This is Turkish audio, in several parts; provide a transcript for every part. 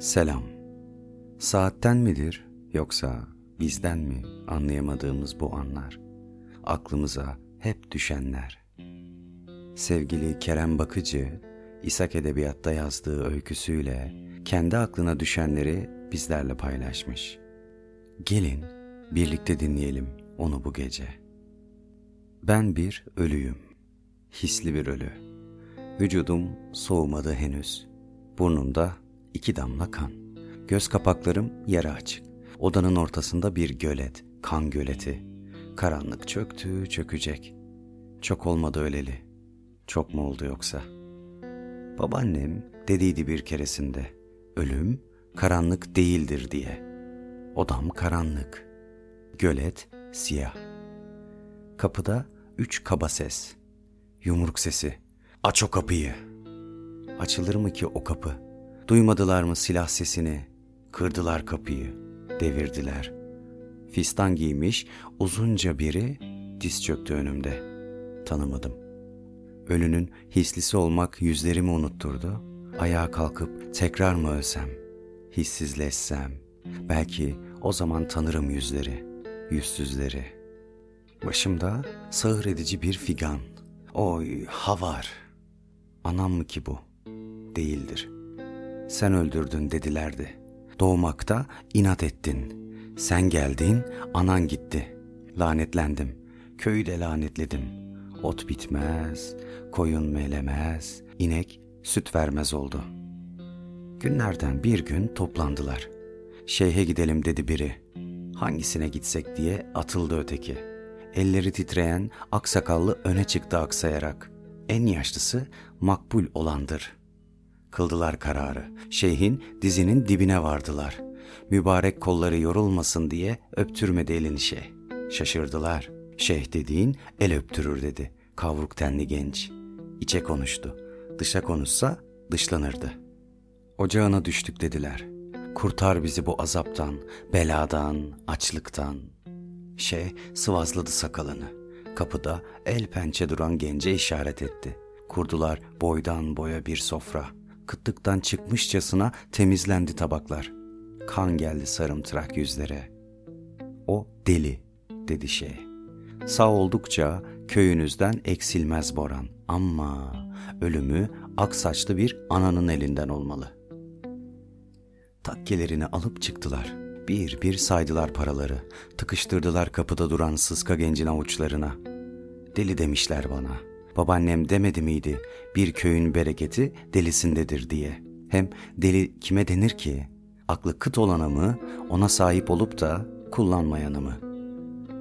Selam. Saatten midir yoksa bizden mi anlayamadığımız bu anlar? Aklımıza hep düşenler. Sevgili Kerem Bakıcı, İshak Edebiyat'ta yazdığı öyküsüyle kendi aklına düşenleri bizlerle paylaşmış. Gelin birlikte dinleyelim onu bu gece. Ben bir ölüyüm. Hisli bir ölü. Vücudum soğumadı henüz. Burnumda iki damla kan. Göz kapaklarım yere açık. Odanın ortasında bir gölet, kan göleti. Karanlık çöktü, çökecek. Çok olmadı öleli. Çok mu oldu yoksa? Babaannem dediydi bir keresinde. Ölüm karanlık değildir diye. Odam karanlık. Gölet siyah. Kapıda üç kaba ses. Yumruk sesi. Aç o kapıyı. Açılır mı ki o kapı? Duymadılar mı silah sesini? Kırdılar kapıyı, devirdiler. Fistan giymiş uzunca biri diz çöktü önümde. Tanımadım. Ölünün hislisi olmak yüzlerimi unutturdu. Ayağa kalkıp tekrar mı ölsem? Hissizleşsem. Belki o zaman tanırım yüzleri, yüzsüzleri. Başımda sağır edici bir figan. Oy havar. Anam mı ki bu? Değildir.'' sen öldürdün dedilerdi. Doğmakta inat ettin. Sen geldin, anan gitti. Lanetlendim. Köyü de lanetledim. Ot bitmez, koyun melemez, inek süt vermez oldu. Günlerden bir gün toplandılar. Şeyhe gidelim dedi biri. Hangisine gitsek diye atıldı öteki. Elleri titreyen aksakallı öne çıktı aksayarak. En yaşlısı makbul olandır.'' Kıldılar kararı. Şeyhin dizinin dibine vardılar. Mübarek kolları yorulmasın diye öptürmedi elini şey. Şaşırdılar. Şeyh dediğin el öptürür dedi. Kavruk tenli genç. İçe konuştu. Dışa konuşsa dışlanırdı. Ocağına düştük dediler. Kurtar bizi bu azaptan, beladan, açlıktan. Şey sıvazladı sakalını. Kapıda el pençe duran gence işaret etti. Kurdular boydan boya bir sofra.'' kıtlıktan çıkmışçasına temizlendi tabaklar. Kan geldi sarımtırak yüzlere. O deli dedi şey. Sağ oldukça köyünüzden eksilmez Boran ama ölümü ak saçlı bir ananın elinden olmalı. Takkelerini alıp çıktılar. Bir bir saydılar paraları. Tıkıştırdılar kapıda duran sıska gencin avuçlarına. Deli demişler bana.'' Babaannem demedi miydi bir köyün bereketi delisindedir diye. Hem deli kime denir ki? Aklı kıt olana mı, ona sahip olup da kullanmayana mı?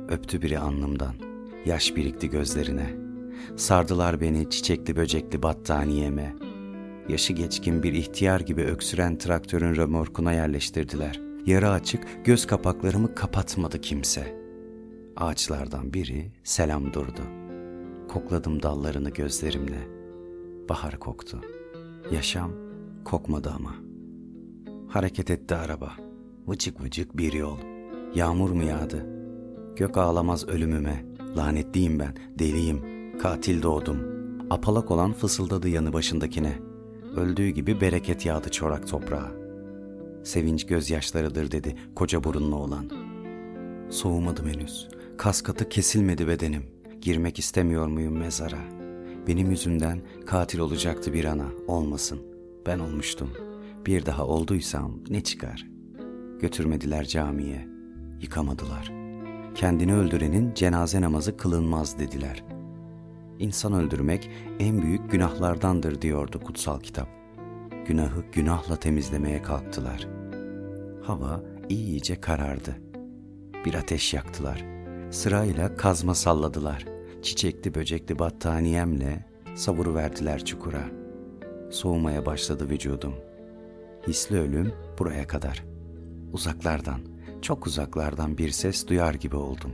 Öptü biri alnımdan. Yaş birikti gözlerine. Sardılar beni çiçekli böcekli battaniyeme. Yaşı geçkin bir ihtiyar gibi öksüren traktörün römorkuna yerleştirdiler. Yarı açık göz kapaklarımı kapatmadı kimse. Ağaçlardan biri selam durdu.'' Kokladım dallarını gözlerimle. Bahar koktu. Yaşam kokmadı ama. Hareket etti araba. Vıcık vıcık bir yol. Yağmur mu yağdı? Gök ağlamaz ölümüme. Lanetliyim ben, deliyim. Katil doğdum. Apalak olan fısıldadı yanı başındakine. Öldüğü gibi bereket yağdı çorak toprağa. Sevinç gözyaşlarıdır dedi koca burunlu olan. Soğumadım henüz. Kas katı kesilmedi bedenim.'' Girmek istemiyor muyum mezara? Benim yüzümden katil olacaktı bir ana, olmasın. Ben olmuştum. Bir daha olduysam ne çıkar? Götürmediler camiye, yıkamadılar. Kendini öldürenin cenaze namazı kılınmaz dediler. İnsan öldürmek en büyük günahlardandır diyordu kutsal kitap. Günahı günahla temizlemeye kalktılar. Hava iyice karardı. Bir ateş yaktılar.'' Sırayla kazma salladılar. Çiçekli böcekli battaniyemle savuru verdiler çukura. Soğumaya başladı vücudum. Hisli ölüm buraya kadar. Uzaklardan, çok uzaklardan bir ses duyar gibi oldum.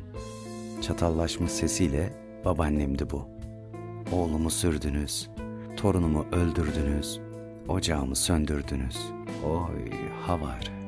Çatallaşmış sesiyle babaannemdi bu. Oğlumu sürdünüz, torunumu öldürdünüz, ocağımı söndürdünüz. Oy havar.''